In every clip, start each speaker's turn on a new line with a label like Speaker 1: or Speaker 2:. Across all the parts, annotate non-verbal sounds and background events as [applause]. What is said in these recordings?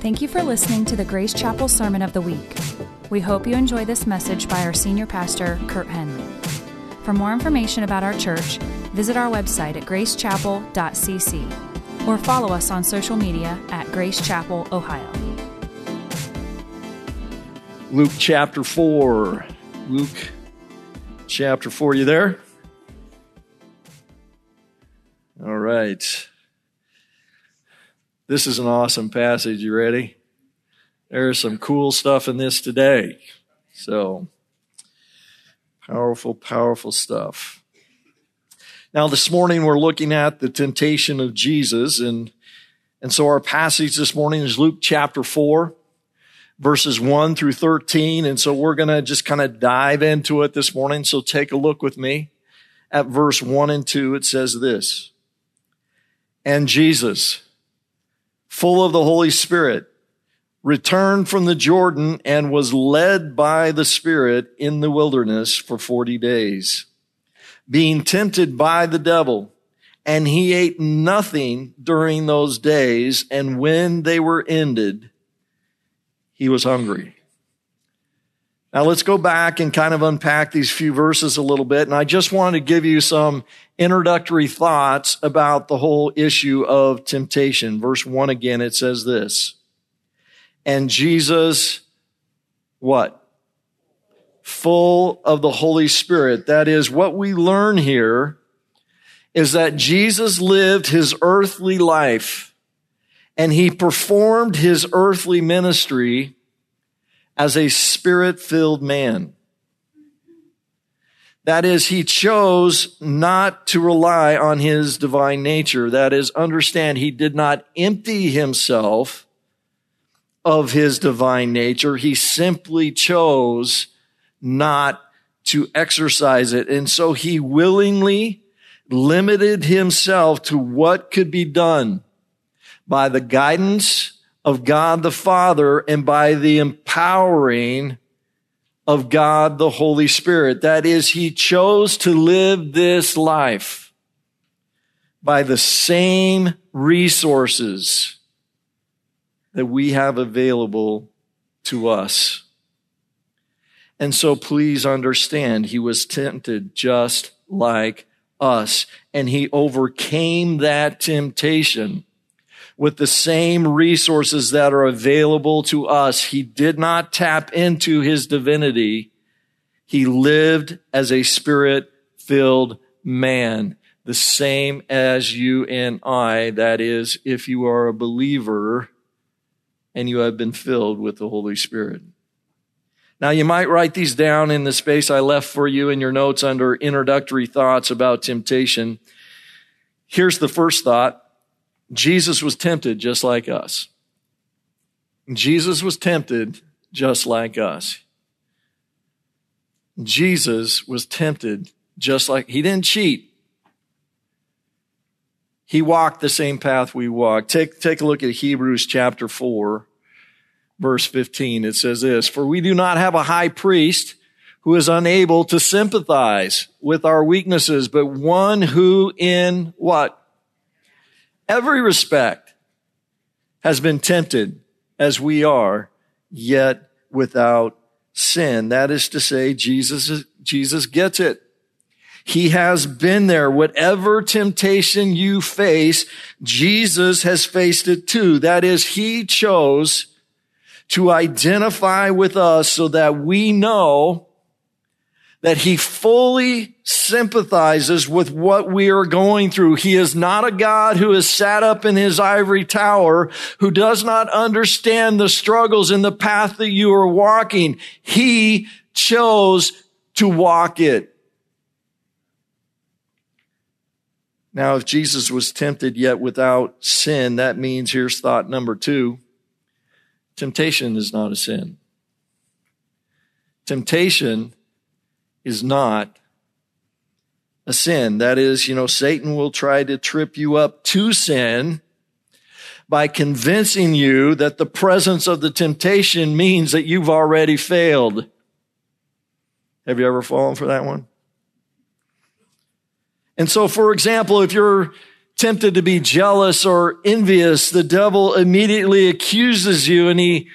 Speaker 1: Thank you for listening to the Grace Chapel Sermon of the Week. We hope you enjoy this message by our senior pastor, Kurt Henley. For more information about our church, visit our website at gracechapel.cc or follow us on social media at Grace Chapel, Ohio.
Speaker 2: Luke chapter 4. Luke chapter 4. You there? This is an awesome passage. You ready? There's some cool stuff in this today. So, powerful, powerful stuff. Now, this morning we're looking at the temptation of Jesus, and, and so our passage this morning is Luke chapter 4 verses 1 through 13. And so we're going to just kind of dive into it this morning. So take a look with me at verse 1 and 2. It says this And Jesus, full of the Holy Spirit, returned from the Jordan and was led by the Spirit in the wilderness for 40 days, being tempted by the devil. And he ate nothing during those days. And when they were ended, he was hungry. Now let's go back and kind of unpack these few verses a little bit. And I just wanted to give you some introductory thoughts about the whole issue of temptation. Verse one again, it says this. And Jesus, what? Full of the Holy Spirit. That is what we learn here is that Jesus lived his earthly life and he performed his earthly ministry as a spirit filled man. That is, he chose not to rely on his divine nature. That is, understand he did not empty himself of his divine nature. He simply chose not to exercise it. And so he willingly limited himself to what could be done by the guidance of God the Father and by the empowering of God the Holy Spirit. That is, he chose to live this life by the same resources that we have available to us. And so please understand, he was tempted just like us, and he overcame that temptation with the same resources that are available to us. He did not tap into his divinity. He lived as a spirit filled man, the same as you and I. That is, if you are a believer and you have been filled with the Holy Spirit. Now you might write these down in the space I left for you in your notes under introductory thoughts about temptation. Here's the first thought. Jesus was tempted just like us. Jesus was tempted just like us. Jesus was tempted just like, he didn't cheat. He walked the same path we walked. Take, take a look at Hebrews chapter 4, verse 15. It says this, For we do not have a high priest who is unable to sympathize with our weaknesses, but one who in what? Every respect has been tempted as we are, yet without sin. That is to say, Jesus, Jesus gets it. He has been there. Whatever temptation you face, Jesus has faced it too. That is, He chose to identify with us so that we know that he fully sympathizes with what we are going through. He is not a God who is sat up in his ivory tower, who does not understand the struggles in the path that you are walking. He chose to walk it. Now, if Jesus was tempted yet without sin, that means here's thought number two. Temptation is not a sin. Temptation is not a sin. That is, you know, Satan will try to trip you up to sin by convincing you that the presence of the temptation means that you've already failed. Have you ever fallen for that one? And so, for example, if you're tempted to be jealous or envious, the devil immediately accuses you and he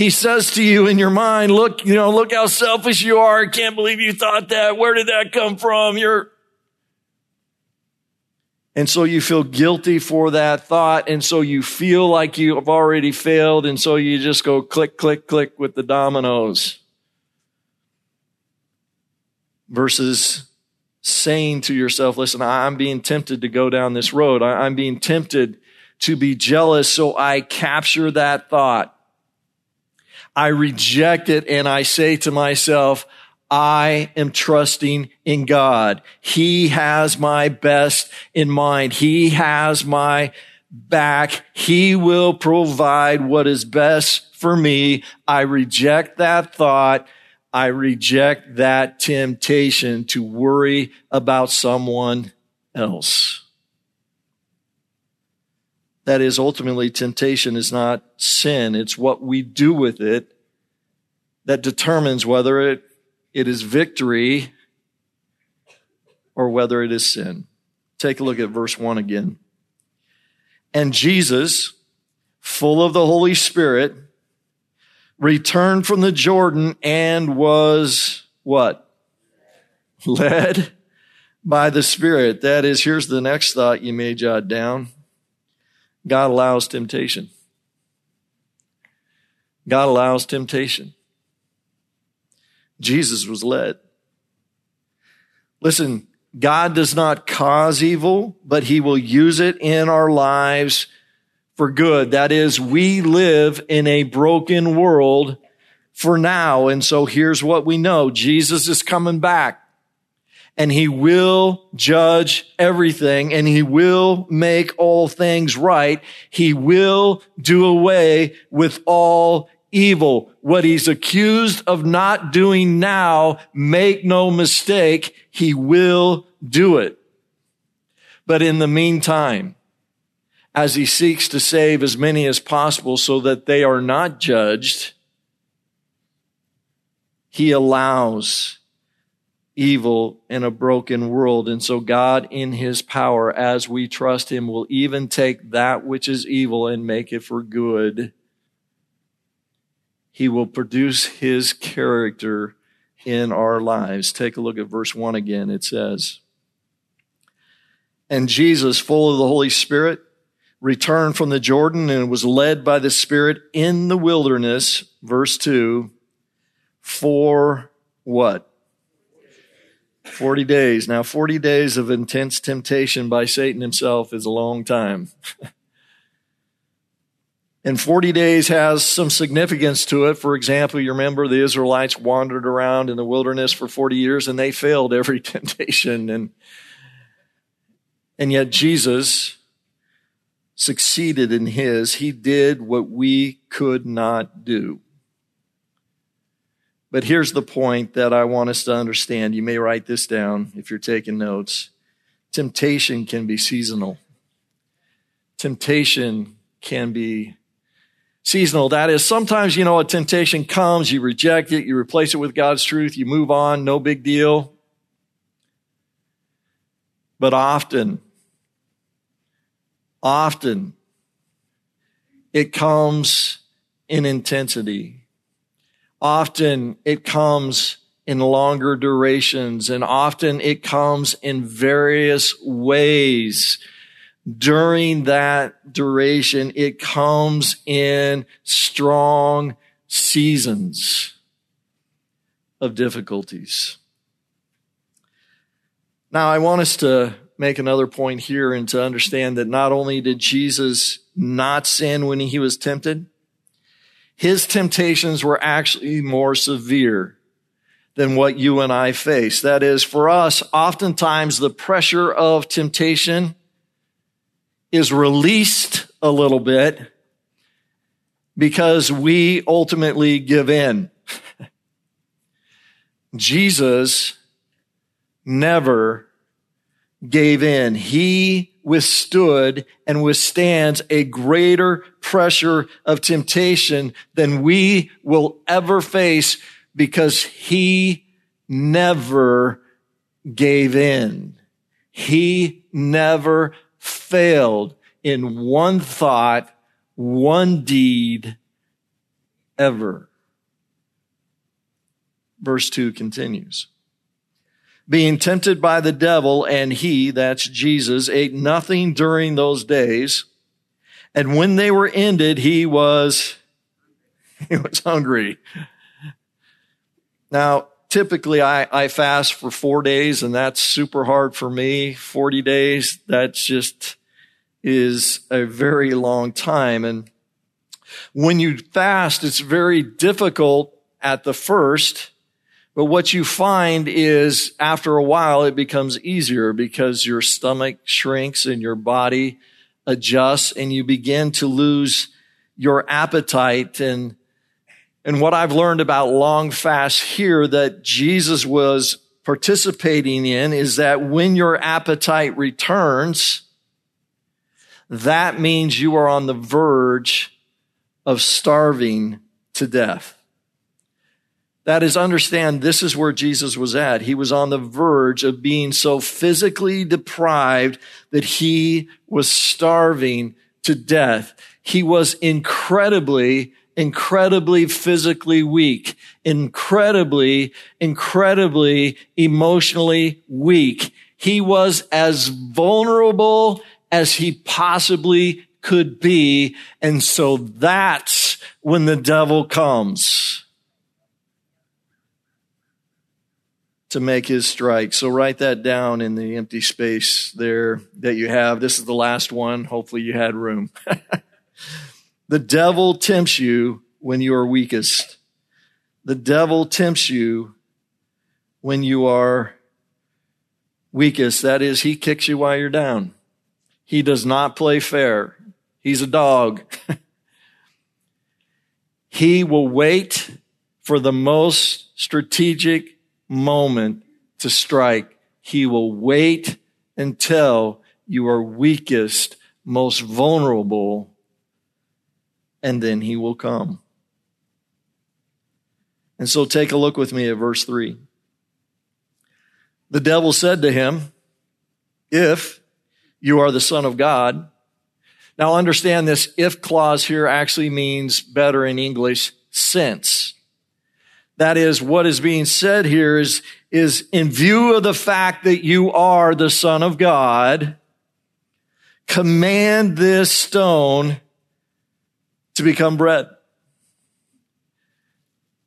Speaker 2: he says to you in your mind, look, you know, look how selfish you are. I can't believe you thought that. Where did that come from? You're, and so you feel guilty for that thought. And so you feel like you have already failed. And so you just go click, click, click with the dominoes versus saying to yourself, listen, I'm being tempted to go down this road. I'm being tempted to be jealous. So I capture that thought. I reject it and I say to myself, I am trusting in God. He has my best in mind. He has my back. He will provide what is best for me. I reject that thought. I reject that temptation to worry about someone else. That is ultimately temptation is not sin. It's what we do with it that determines whether it, it is victory or whether it is sin. Take a look at verse 1 again. And Jesus, full of the Holy Spirit, returned from the Jordan and was what? Led by the Spirit. That is, here's the next thought you may jot down. God allows temptation. God allows temptation. Jesus was led. Listen, God does not cause evil, but he will use it in our lives for good. That is, we live in a broken world for now. And so here's what we know. Jesus is coming back and he will judge everything and he will make all things right. He will do away with all evil. What he's accused of not doing now, make no mistake, he will do it. But in the meantime, as he seeks to save as many as possible so that they are not judged, he allows evil in a broken world. And so God, in his power, as we trust him, will even take that which is evil and make it for good he will produce his character in our lives. Take a look at verse 1 again. It says, And Jesus, full of the Holy Spirit, returned from the Jordan and was led by the Spirit in the wilderness, verse 2, for what? 40 days. Now, 40 days of intense temptation by Satan himself is a long time. [laughs] And 40 days has some significance to it. For example, you remember the Israelites wandered around in the wilderness for 40 years and they failed every [laughs] temptation. And, and yet Jesus succeeded in his. He did what we could not do. But here's the point that I want us to understand. You may write this down if you're taking notes. Temptation can be seasonal. Temptation can be seasonal. That is, sometimes, you know, a temptation comes, you reject it, you replace it with God's truth, you move on, no big deal. But often, often, it comes in intensity. Often it comes in longer durations and often it comes in various ways during that duration, it comes in strong seasons of difficulties. Now, I want us to make another point here and to understand that not only did Jesus not sin when he was tempted, his temptations were actually more severe than what you and I face. That is, for us, oftentimes the pressure of temptation is released a little bit because we ultimately give in. [laughs] Jesus never gave in. He withstood and withstands a greater pressure of temptation than we will ever face because he never gave in. He never failed in one thought, one deed ever. Verse 2 continues. Being tempted by the devil, and he, that's Jesus, ate nothing during those days. And when they were ended, he was, [laughs] he was hungry. Now, typically I, I fast for four days and that's super hard for me. 40 days, that just is a very long time. And when you fast, it's very difficult at the first. But what you find is after a while, it becomes easier because your stomach shrinks and your body adjusts and you begin to lose your appetite and and what I've learned about long fasts here that Jesus was participating in is that when your appetite returns, that means you are on the verge of starving to death. That is, understand this is where Jesus was at. He was on the verge of being so physically deprived that he was starving to death. He was incredibly incredibly physically weak, incredibly, incredibly emotionally weak. He was as vulnerable as he possibly could be. And so that's when the devil comes to make his strike. So write that down in the empty space there that you have. This is the last one. Hopefully you had room. [laughs] The devil tempts you when you are weakest. The devil tempts you when you are weakest. That is, he kicks you while you're down. He does not play fair. He's a dog. [laughs] he will wait for the most strategic moment to strike. He will wait until you are weakest, most vulnerable, and then he will come. And so take a look with me at verse 3. The devil said to him, If you are the Son of God, now understand this if clause here actually means better in English, since. That is, what is being said here is, is in view of the fact that you are the Son of God, command this stone to become bread.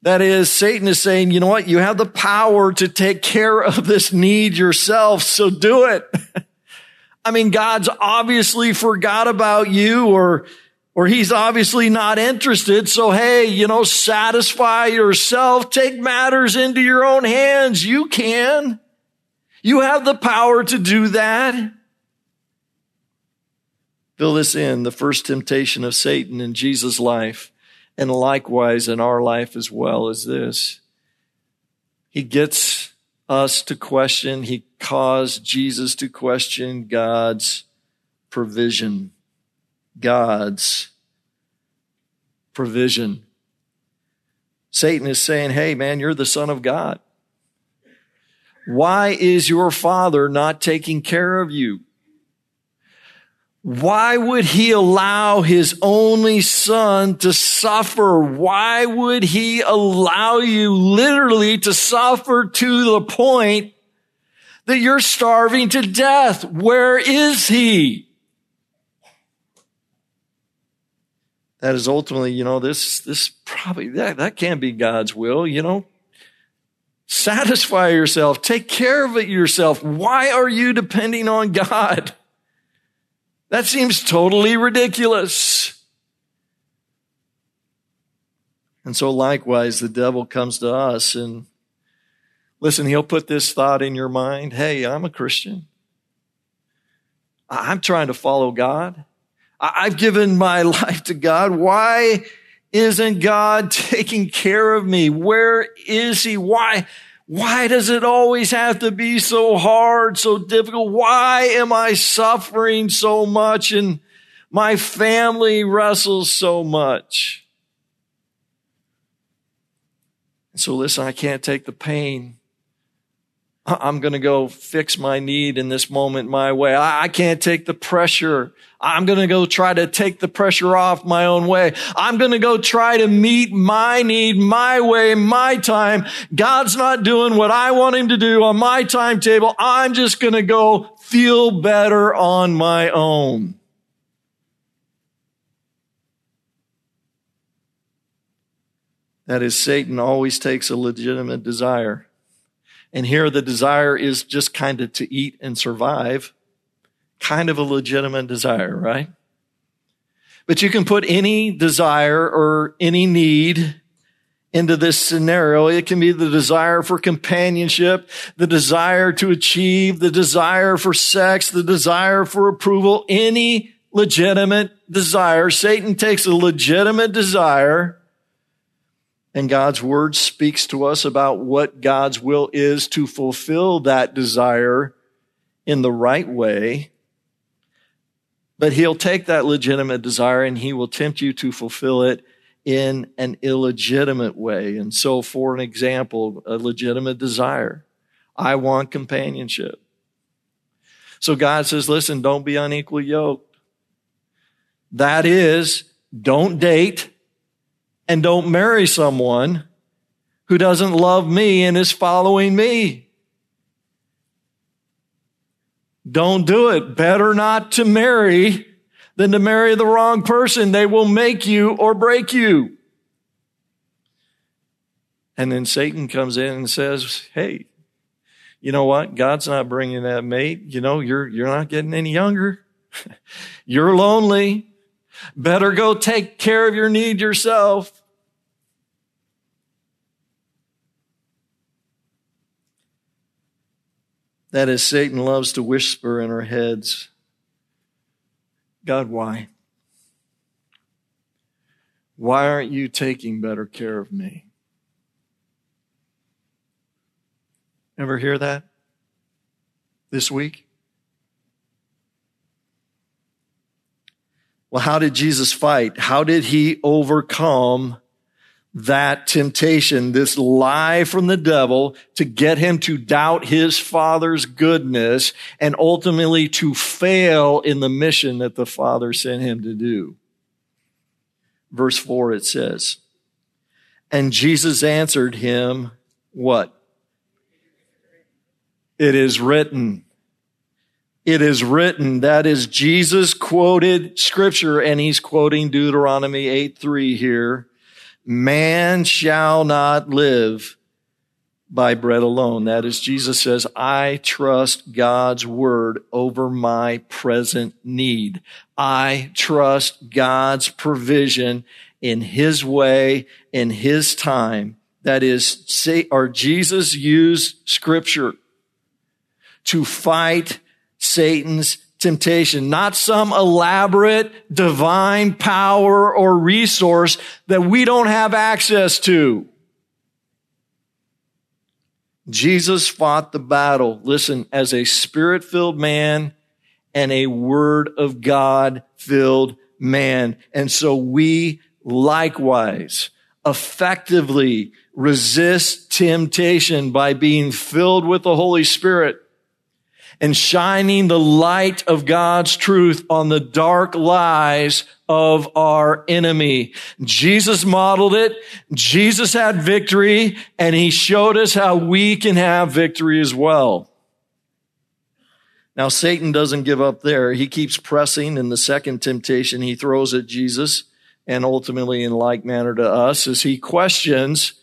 Speaker 2: That is, Satan is saying, you know what? You have the power to take care of this need yourself, so do it. [laughs] I mean, God's obviously forgot about you or, or he's obviously not interested. So, hey, you know, satisfy yourself. Take matters into your own hands. You can. You have the power to do that. Fill this in the first temptation of Satan in Jesus' life, and likewise in our life as well as this. He gets us to question, he caused Jesus to question God's provision. God's provision. Satan is saying, Hey, man, you're the son of God. Why is your father not taking care of you? Why would he allow his only son to suffer? Why would he allow you literally to suffer to the point that you're starving to death? Where is he? That is ultimately, you know, this, this probably, that, that can't be God's will, you know. Satisfy yourself. Take care of it yourself. Why are you depending on God? That seems totally ridiculous. And so likewise, the devil comes to us and listen, he'll put this thought in your mind. Hey, I'm a Christian. I'm trying to follow God. I've given my [laughs] life to God. Why isn't God [laughs] taking care of me? Where is he? Why? Why does it always have to be so hard, so difficult? Why am I suffering so much and my family wrestles so much? And so listen, I can't take the pain I'm going to go fix my need in this moment my way. I, can't take the pressure. I'm going to go try to take the pressure off my own way. I'm going to go try to meet my need my way, my time. God's not doing what I want him to do on my timetable. I'm just going to go feel better on my own. That is, Satan always takes a legitimate desire and here the desire is just kind of to eat and survive. Kind of a legitimate desire, right? But you can put any desire or any need into this scenario. It can be the desire for companionship, the desire to achieve, the desire for sex, the desire for approval, any legitimate desire. Satan takes a legitimate desire and God's word speaks to us about what God's will is to fulfill that desire in the right way. But he'll take that legitimate desire and he will tempt you to fulfill it in an illegitimate way. And so, for an example, a legitimate desire, I want companionship. So God says, listen, don't be unequally yoked. That is, don't date and don't marry someone who doesn't love me and is following me. Don't do it. Better not to marry than to marry the wrong person. They will make you or break you. And then Satan comes in and says, Hey, you know what? God's not bringing that mate. You know, you're, you're not getting any younger. [laughs] you're lonely. Better go take care of your need yourself. That is, Satan loves to whisper in our heads, God, why? Why aren't you taking better care of me? Ever hear that this week? Well, how did Jesus fight? How did he overcome that temptation, this lie from the devil to get him to doubt his father's goodness and ultimately to fail in the mission that the father sent him to do? Verse four, it says, and Jesus answered him, what? It is written it is written. That is Jesus quoted scripture and he's quoting Deuteronomy 8 3 here. Man shall not live by bread alone. That is, Jesus says, I trust God's word over my present need. I trust God's provision in his way, in his time. That is, say, or Jesus used scripture to fight Satan's temptation, not some elaborate divine power or resource that we don't have access to. Jesus fought the battle, listen, as a spirit filled man and a word of God filled man. And so we likewise effectively resist temptation by being filled with the Holy Spirit and shining the light of God's truth on the dark lies of our enemy. Jesus modeled it. Jesus had victory and he showed us how we can have victory as well. Now, Satan doesn't give up there. He keeps pressing in the second temptation he throws at Jesus and ultimately in like manner to us as he questions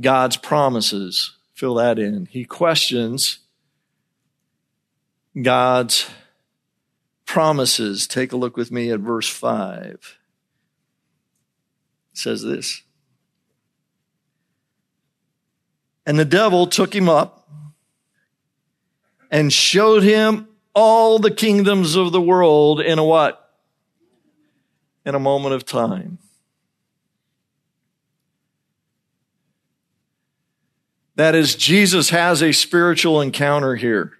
Speaker 2: God's promises. Fill that in. He questions God's promises. Take a look with me at verse 5. It says this And the devil took him up and showed him all the kingdoms of the world in a what? In a moment of time. That is, Jesus has a spiritual encounter here.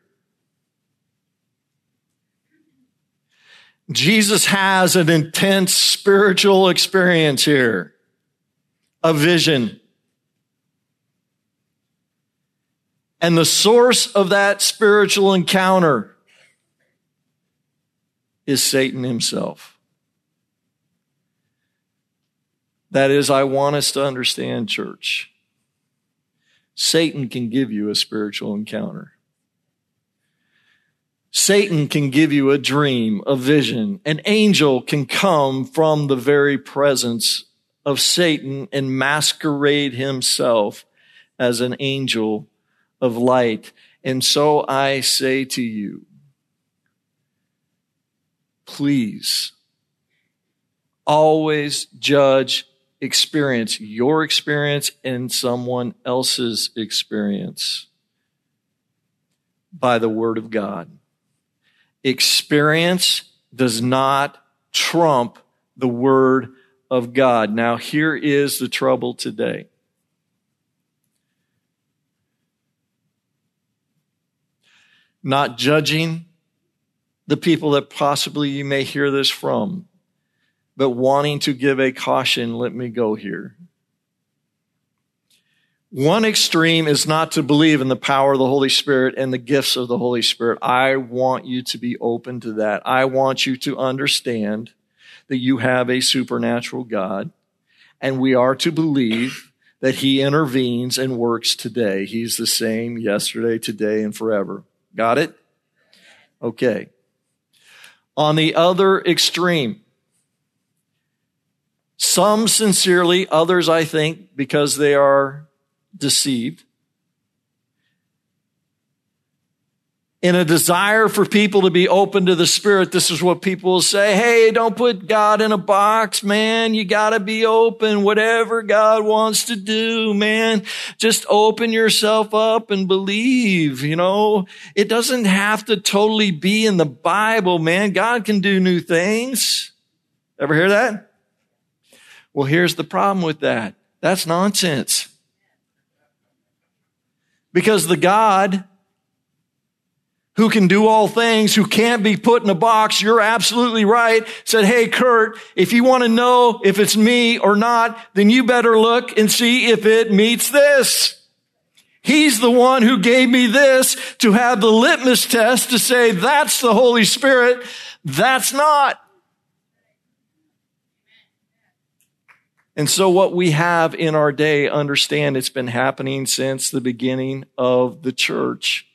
Speaker 2: Jesus has an intense spiritual experience here, a vision. And the source of that spiritual encounter is Satan himself. That is, I want us to understand, church. Satan can give you a spiritual encounter. Satan can give you a dream, a vision. An angel can come from the very presence of Satan and masquerade himself as an angel of light. And so I say to you, please always judge experience, your experience and someone else's experience by the word of God. Experience does not trump the word of God. Now, here is the trouble today. Not judging the people that possibly you may hear this from, but wanting to give a caution, let me go here. One extreme is not to believe in the power of the Holy Spirit and the gifts of the Holy Spirit. I want you to be open to that. I want you to understand that you have a supernatural God and we are to believe that he intervenes and works today. He's the same yesterday, today, and forever. Got it? Okay. On the other extreme, some sincerely, others, I think, because they are deceived. In a desire for people to be open to the Spirit, this is what people will say. Hey, don't put God in a box, man. You gotta be open. Whatever God wants to do, man. Just open yourself up and believe, you know. It doesn't have to totally be in the Bible, man. God can do new things. Ever hear that? Well, here's the problem with that. That's nonsense. Because the God who can do all things, who can't be put in a box, you're absolutely right, said, Hey, Kurt, if you want to know if it's me or not, then you better look and see if it meets this. He's the one who gave me this to have the litmus test to say that's the Holy Spirit. That's not. And so what we have in our day, understand it's been happening since the beginning of the church,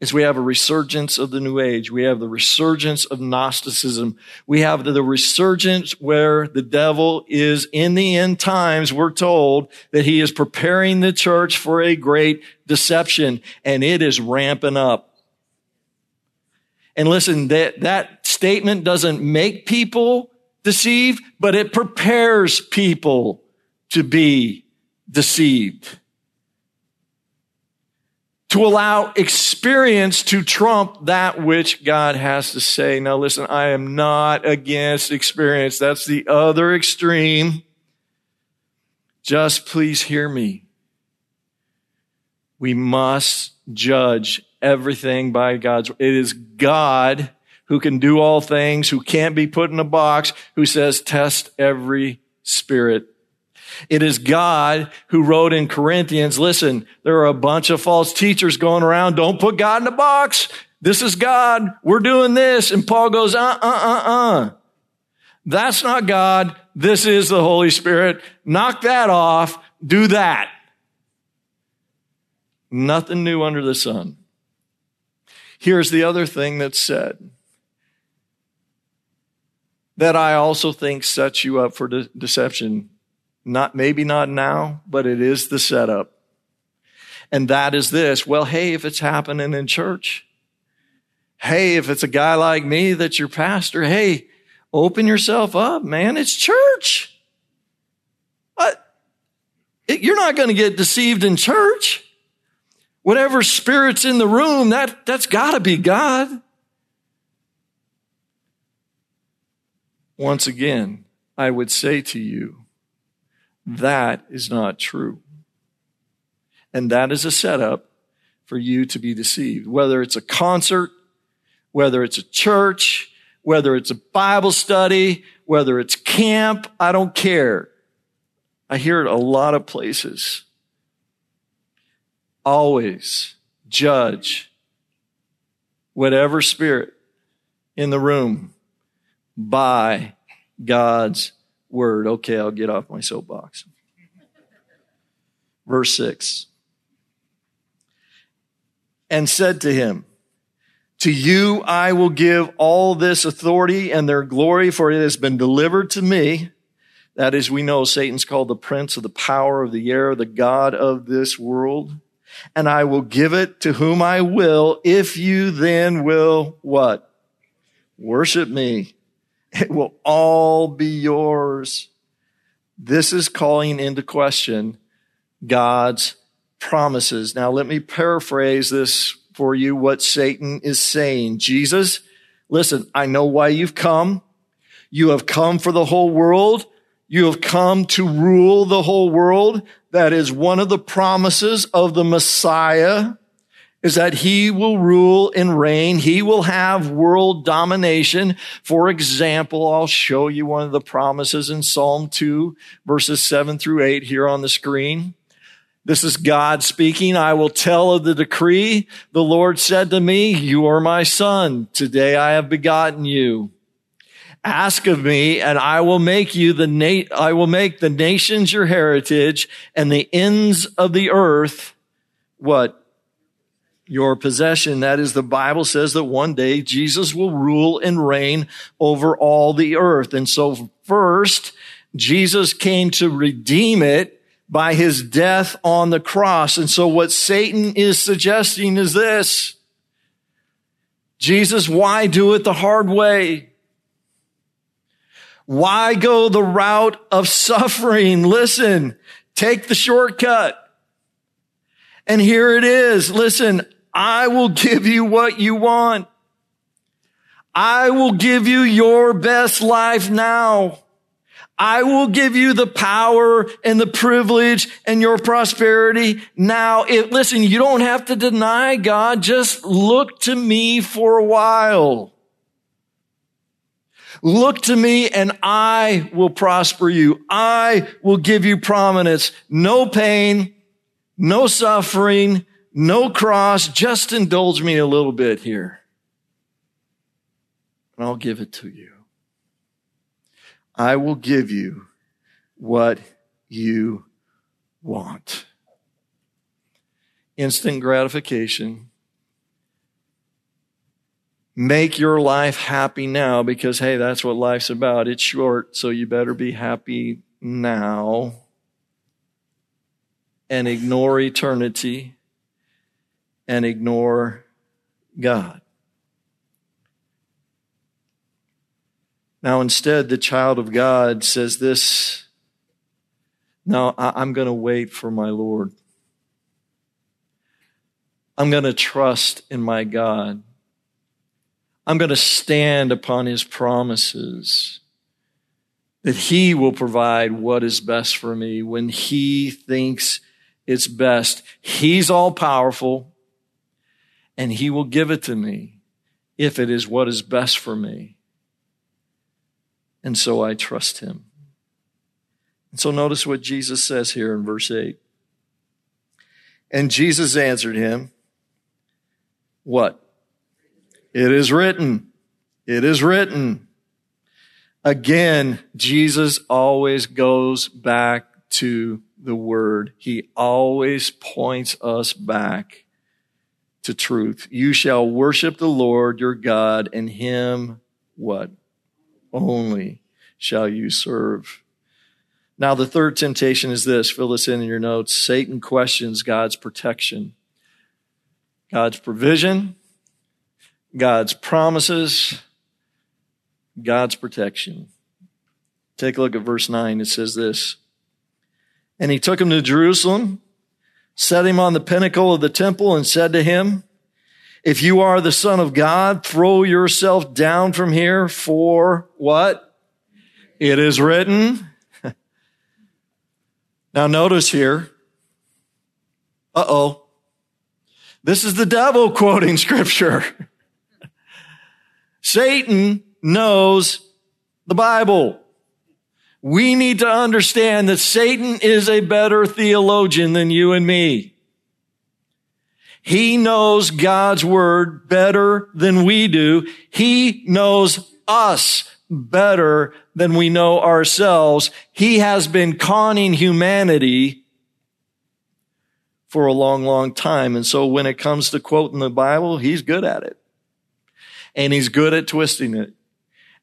Speaker 2: is we have a resurgence of the New Age. We have the resurgence of Gnosticism. We have the resurgence where the devil is in the end times. We're told that he is preparing the church for a great deception and it is ramping up. And listen, that, that statement doesn't make people deceived, but it prepares people to be deceived. To allow experience to trump that which God has to say. Now listen, I am not against experience. That's the other extreme. Just please hear me. We must judge everything by God's. It is God who can do all things, who can't be put in a box, who says, test every spirit. It is God who wrote in Corinthians, listen, there are a bunch of false teachers going around. Don't put God in a box. This is God. We're doing this. And Paul goes, uh, uh, uh, uh. That's not God. This is the Holy Spirit. Knock that off. Do that. Nothing new under the sun. Here's the other thing that's said that I also think sets you up for de- deception. Not, maybe not now, but it is the setup. And that is this. Well, hey, if it's happening in church, hey, if it's a guy like me that's your pastor, hey, open yourself up, man. It's church. It, you're not going to get deceived in church. Whatever spirit's in the room, that, that's gotta be God. Once again, I would say to you, that is not true. And that is a setup for you to be deceived. Whether it's a concert, whether it's a church, whether it's a Bible study, whether it's camp, I don't care. I hear it a lot of places. always judge whatever spirit in the room by God's word. Okay, I'll get off my soapbox. Verse 6. And said to him, To you I will give all this authority and their glory, for it has been delivered to me. That is, we know Satan's called the prince of the power of the air, the God of this world. And I will give it to whom I will, if you then will what? Worship me. It will all be yours. This is calling into question God's promises. Now, let me paraphrase this for you what Satan is saying. Jesus, listen, I know why you've come. You have come for the whole world. You have come to rule the whole world. That is one of the promises of the Messiah is that he will rule and reign. He will have world domination. For example, I'll show you one of the promises in Psalm 2 verses 7 through 8 here on the screen. This is God speaking. I will tell of the decree. The Lord said to me, you are my son. Today I have begotten you. Ask of me and I will make you the na- I will make the nations your heritage and the ends of the earth what? Your possession. That is the Bible says that one day Jesus will rule and reign over all the earth. And so first, Jesus came to redeem it by his death on the cross. And so what Satan is suggesting is this. Jesus, why do it the hard way? Why go the route of suffering? Listen, take the shortcut. And here it is. Listen, I will give you what you want. I will give you your best life now. I will give you the power and the privilege and your prosperity now. It, listen, you don't have to deny God. Just look to me for a while. Look to me and I will prosper you. I will give you prominence. No pain, no suffering, no cross. Just indulge me a little bit here. And I'll give it to you. I will give you what you want. Instant gratification make your life happy now because, hey, that's what life's about. It's short, so you better be happy now and ignore eternity and ignore God. Now, instead, the child of God says this No, I'm going to wait for my Lord. I'm going to trust in my God. I'm going to stand upon his promises that he will provide what is best for me when he thinks it's best. He's all powerful and he will give it to me if it is what is best for me. And so I trust him. And so notice what Jesus says here in verse 8. And Jesus answered him, What? It is written. It is written. Again, Jesus always goes back to the word. He always points us back to truth. You shall worship the Lord your God and him what? Only shall you serve. Now, the third temptation is this. Fill this in in your notes. Satan questions God's protection, God's provision, God's promises, God's protection. Take a look at verse 9. It says this And he took him to Jerusalem, set him on the pinnacle of the temple, and said to him, If you are the Son of God, throw yourself down from here, for what? It is written. [laughs] now, notice here. Uh oh. This is the devil quoting [laughs] scripture. Satan knows the Bible. We need to understand that Satan is a better theologian than you and me. He knows God's word better than we do. He knows us better than we know ourselves. He has been conning humanity for a long, long time. And so when it comes to quoting the Bible, he's good at it. And he's good at twisting it.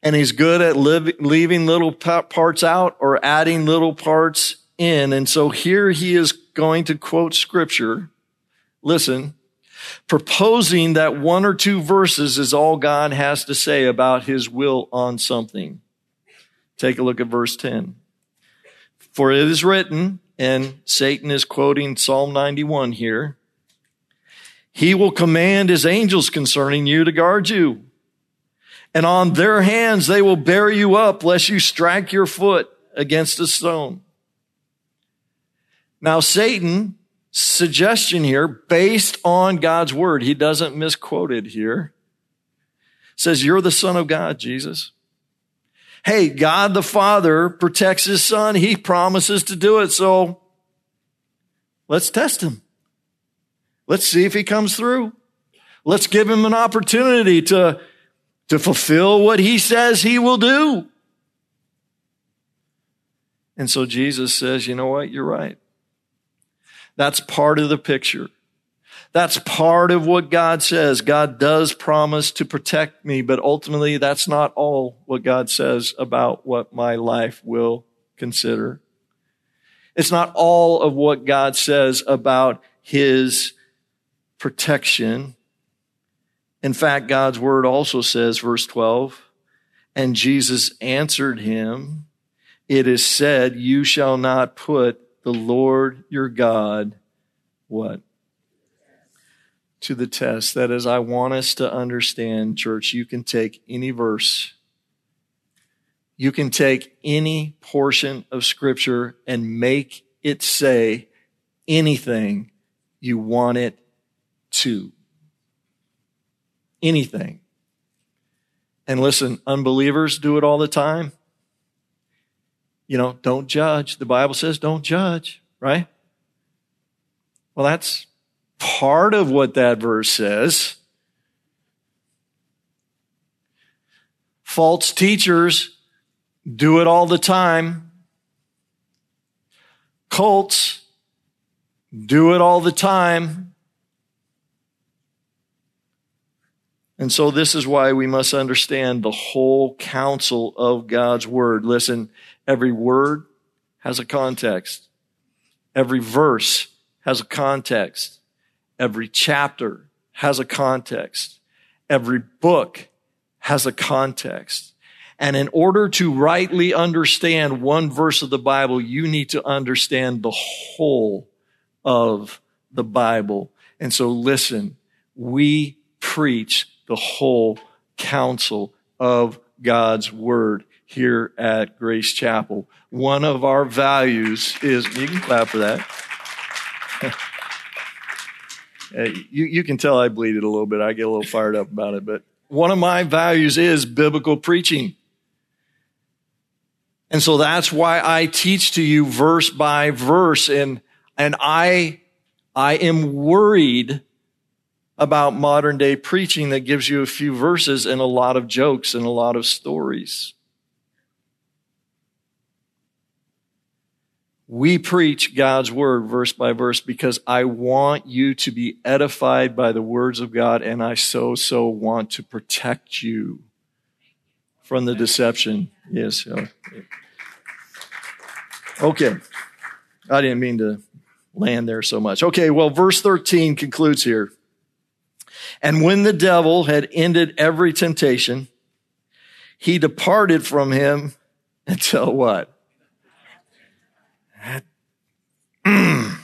Speaker 2: And he's good at live, leaving little parts out or adding little parts in. And so here he is going to quote scripture. Listen, proposing that one or two verses is all God has to say about his will on something. Take a look at verse 10. For it is written, and Satan is quoting Psalm 91 here, he will command his angels concerning you to guard you. And on their hands they will bear you up lest you strike your foot against a stone. Now, Satan suggestion here based on God's word. He doesn't misquote it here. Says, you're the son of God, Jesus. Hey, God the Father protects his son. He promises to do it. So let's test him. Let's see if he comes through. Let's give him an opportunity to, to fulfill what he says he will do. And so Jesus says, you know what? You're right. That's part of the picture. That's part of what God says. God does promise to protect me, but ultimately that's not all what God says about what my life will consider. It's not all of what God says about his protection. In fact, God's word also says, verse 12, and Jesus answered him, it is said, you shall not put the Lord your God, what? To the test. That is, I want us to understand, church, you can take any verse, you can take any portion of Scripture and make it say anything you want it to. Anything. And listen, unbelievers do it all the time you know, don't judge. The Bible says don't judge, right? Well, that's part of what that verse says. False teachers do it all the time. Cults do it all the time. And so this is why we must understand the whole counsel of God's word. Listen, Every word has a context. Every verse has a context. Every chapter has a context. Every book has a context. And in order to rightly understand one verse of the Bible, you need to understand the whole of the Bible. And so listen, we preach the whole counsel of God's word here at Grace Chapel. One of our values is, you can clap for that. [laughs] you, you can tell I bleed it a little bit. I get a little fired up about it, but one of my values is biblical preaching. And so that's why I teach to you verse by verse and, and I, I am worried about modern day preaching that gives you a few verses and a lot of jokes and a lot of stories. We preach God's word verse by verse because I want you to be edified by the words of God and I so, so want to protect you from the deception. Yes. Okay. I didn't mean to land there so much. Okay. Well, verse 13 concludes here. And when the devil had ended every temptation, he departed from him [laughs] until what? Mm,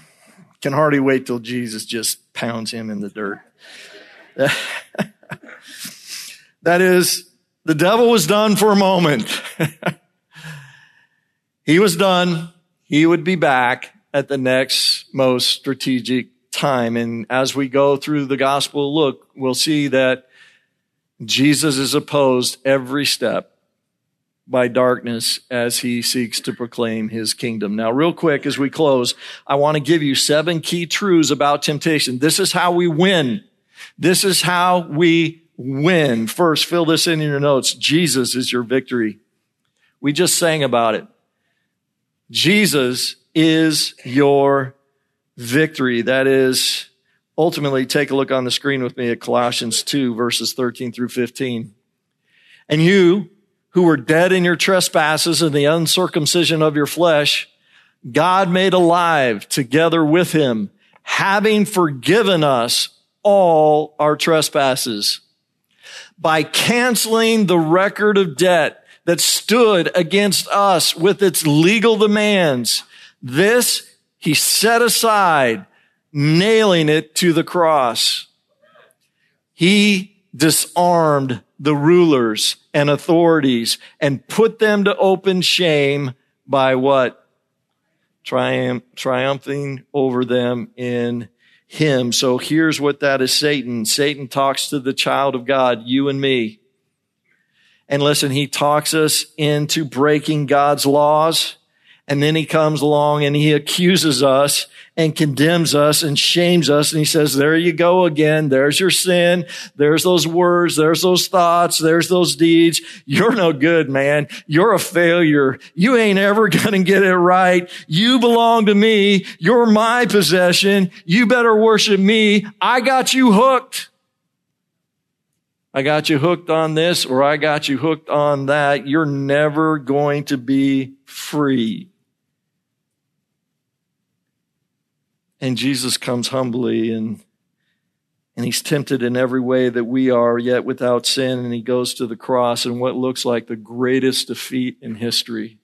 Speaker 2: can hardly wait till Jesus just pounds him in the dirt. [laughs] that is, the devil was done for a moment. [laughs] he was done. He would be back at the next most strategic time. And as we go through the gospel Luke, we'll see that Jesus is opposed every step by darkness as he seeks to proclaim his kingdom. Now, real quick, as we close, I want to give you seven key truths about temptation. This is how we win. This is how we win. First, fill this in in your notes. Jesus is your victory. We just sang about it. Jesus is your victory. That is ultimately take a look on the screen with me at Colossians 2 verses 13 through 15. And you who were dead in your trespasses and the uncircumcision of your flesh, God made alive together with him, having forgiven us all our trespasses by canceling the record of debt that stood against us with its legal demands. This he set aside, nailing it to the cross. He disarmed the rulers and authorities and put them to open shame by what? Triumph, triumphing over them in him. So here's what that is Satan. Satan talks to the child of God, you and me. And listen, he talks us into breaking God's laws. And then he comes along and he accuses us and condemns us and shames us. And he says, there you go again. There's your sin. There's those words. There's those thoughts. There's those deeds. You're no good, man. You're a failure. You ain't ever [laughs] going to get it right. You belong to me. You're my possession. You better worship me. I got you hooked. I got you hooked on this or I got you hooked on that. You're never going to be free. And Jesus comes humbly and and he's tempted in every way that we are, yet without sin, and he goes to the cross in what looks like the greatest defeat in history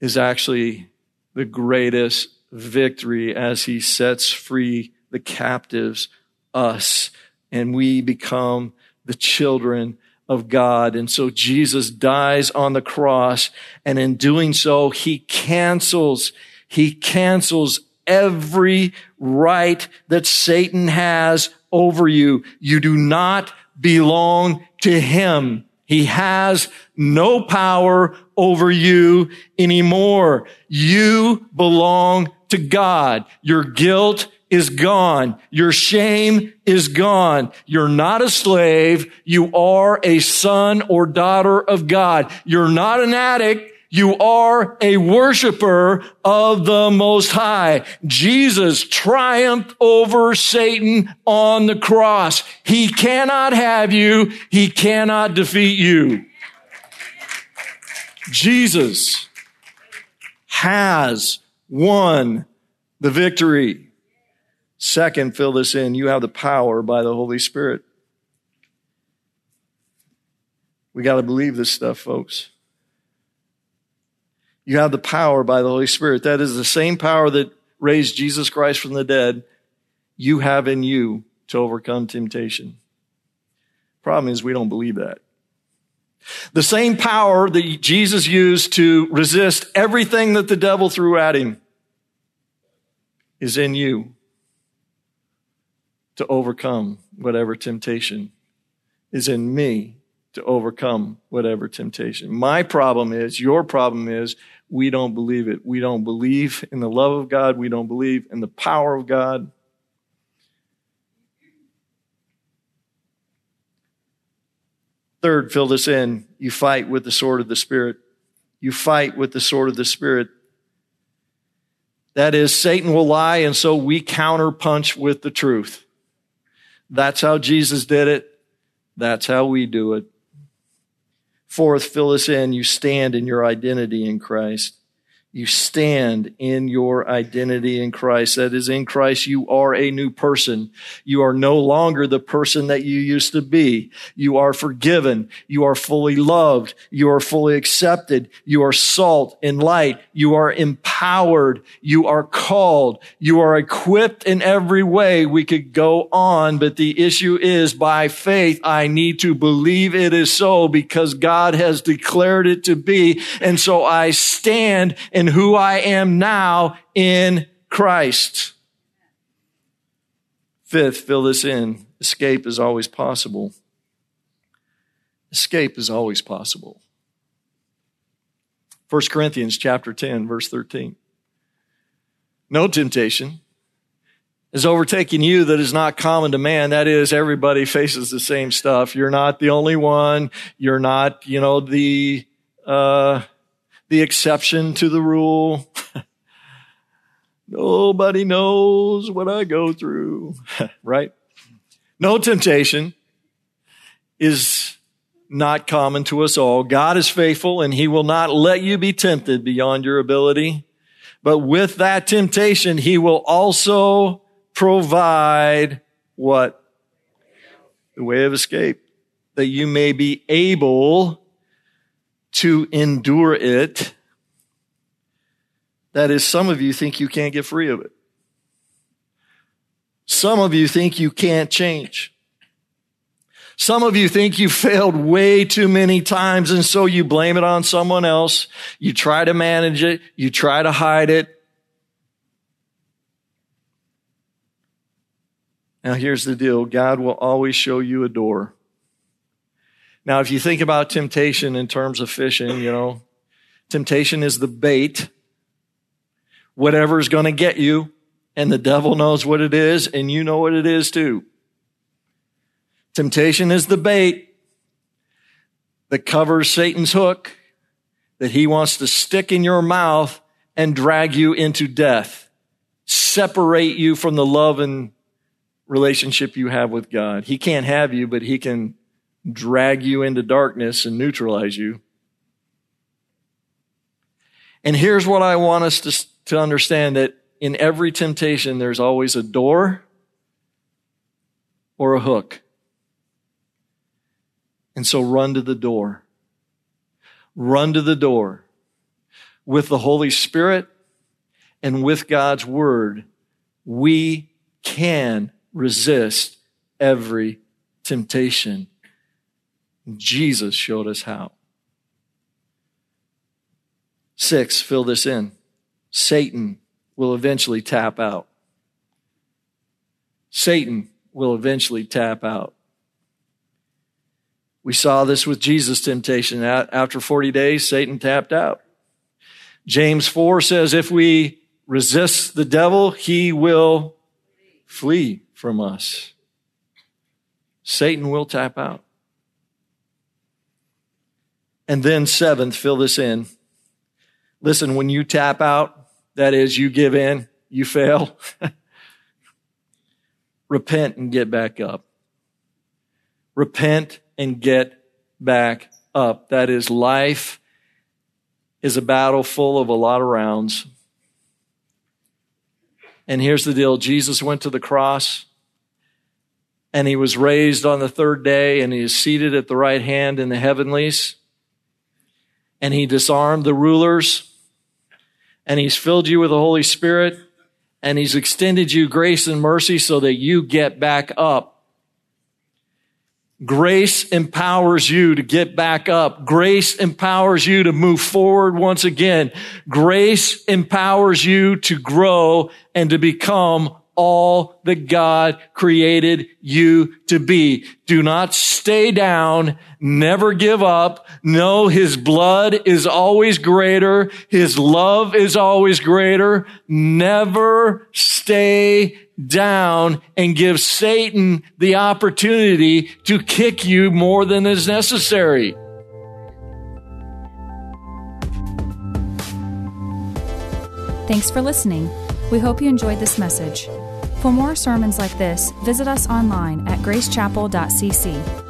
Speaker 2: is actually the greatest victory as he sets free the captives, us, and we become the children of God. And so Jesus dies on the cross, and in doing so, he cancels he cancels every right that Satan has over you. You do not belong to him. He has no power over you anymore. You belong to God. Your guilt is gone. Your shame is gone. You're not a slave. You are a son or daughter of God. You're not an addict. You are a worshiper of the Most High. Jesus triumphed over Satan on the cross. He cannot have you. He cannot defeat you. Jesus has won the victory. Second, fill this in. You have the power by the Holy Spirit. We got to believe this stuff, folks. You have the power by the Holy Spirit. That is the same power that raised Jesus Christ from the dead. You have in you to overcome temptation. Problem is, we don't believe that. The same power that Jesus used to resist everything that the devil threw at him is in you to overcome whatever temptation is in me to overcome whatever temptation. My problem is, your problem is, we don't believe it. We don't believe in the love of God. We don't believe in the power of God. Third, fill this in. You fight with the sword of the Spirit. You fight with the sword of the Spirit. That is, Satan will lie, and so we counterpunch with the truth. That's how Jesus did it. That's how we do it. Fourth, fill us in. You stand in your identity in Christ. You stand in your identity in Christ. That is, in Christ, you are a new person. You are no longer the person that you used to be. You are forgiven. You are fully loved. You are fully accepted. You are salt and light. You are empowered. You are called. You are equipped in every way. We could go on, but the issue is by faith, I need to believe it is so because God has declared it to be. And so I stand in in who I am now in Christ. Fifth, fill this in. Escape is always possible. Escape is always possible. 1 Corinthians chapter 10 verse 13. No temptation is overtaking you that is not common to man. That is, everybody faces the same stuff. You're not the only one. You're not, you know, the, uh, the exception to the rule. [laughs] Nobody knows what I go through, [laughs] right? No temptation is not common to us all. God is faithful and he will not let you be tempted beyond your ability. But with that temptation, he will also provide what? The way of escape. That you may be able to endure it. That is, some of you think you can't get free of it. Some of you think you can't change. Some of you think you failed way too many times and so you blame it on someone else. You try to manage it. You try to hide it. Now here's the deal. God will always show you a door. Now, if you think about temptation in terms of fishing, you know, temptation is the bait. Whatever's going to get you and the devil knows what it is and you know what it is too. Temptation is the bait that covers Satan's hook that he wants to stick in your mouth and drag you into death, separate you from the love and relationship you have with God. He can't have you, but he can drag you into darkness and neutralize you. And here's what I want us to, to understand that in every temptation, there's always a door or a hook. And so run to the door. Run to the door with the Holy Spirit and with God's Word. We can resist every temptation. Jesus showed us how. Six, fill this in. Satan will eventually tap out. Satan will eventually tap out. We saw this with Jesus' temptation. After 40 days, Satan tapped out. James 4 says, if we resist the devil, he will flee from us. Satan will tap out. And then, seventh, fill this in. Listen, when you tap out, that is, you give in, you fail, [laughs] repent and get back up. Repent and get back up. That is, life is a battle full of a lot of rounds. And here's the deal Jesus went to the cross and he was raised on the third day and he is seated at the right hand in the heavenlies. And he disarmed the rulers and he's filled you with the Holy Spirit and he's extended you grace and mercy so that you get back up Grace empowers you to get back up. Grace empowers you to move forward once again. Grace empowers you to grow and to become all that God created you to be. Do not stay down. Never give up. Know His blood is always greater. His love is always greater. Never stay down and give Satan the opportunity to kick you more than is necessary.
Speaker 1: Thanks for listening. We hope you enjoyed this message. For more sermons like this, visit us online at gracechapel.cc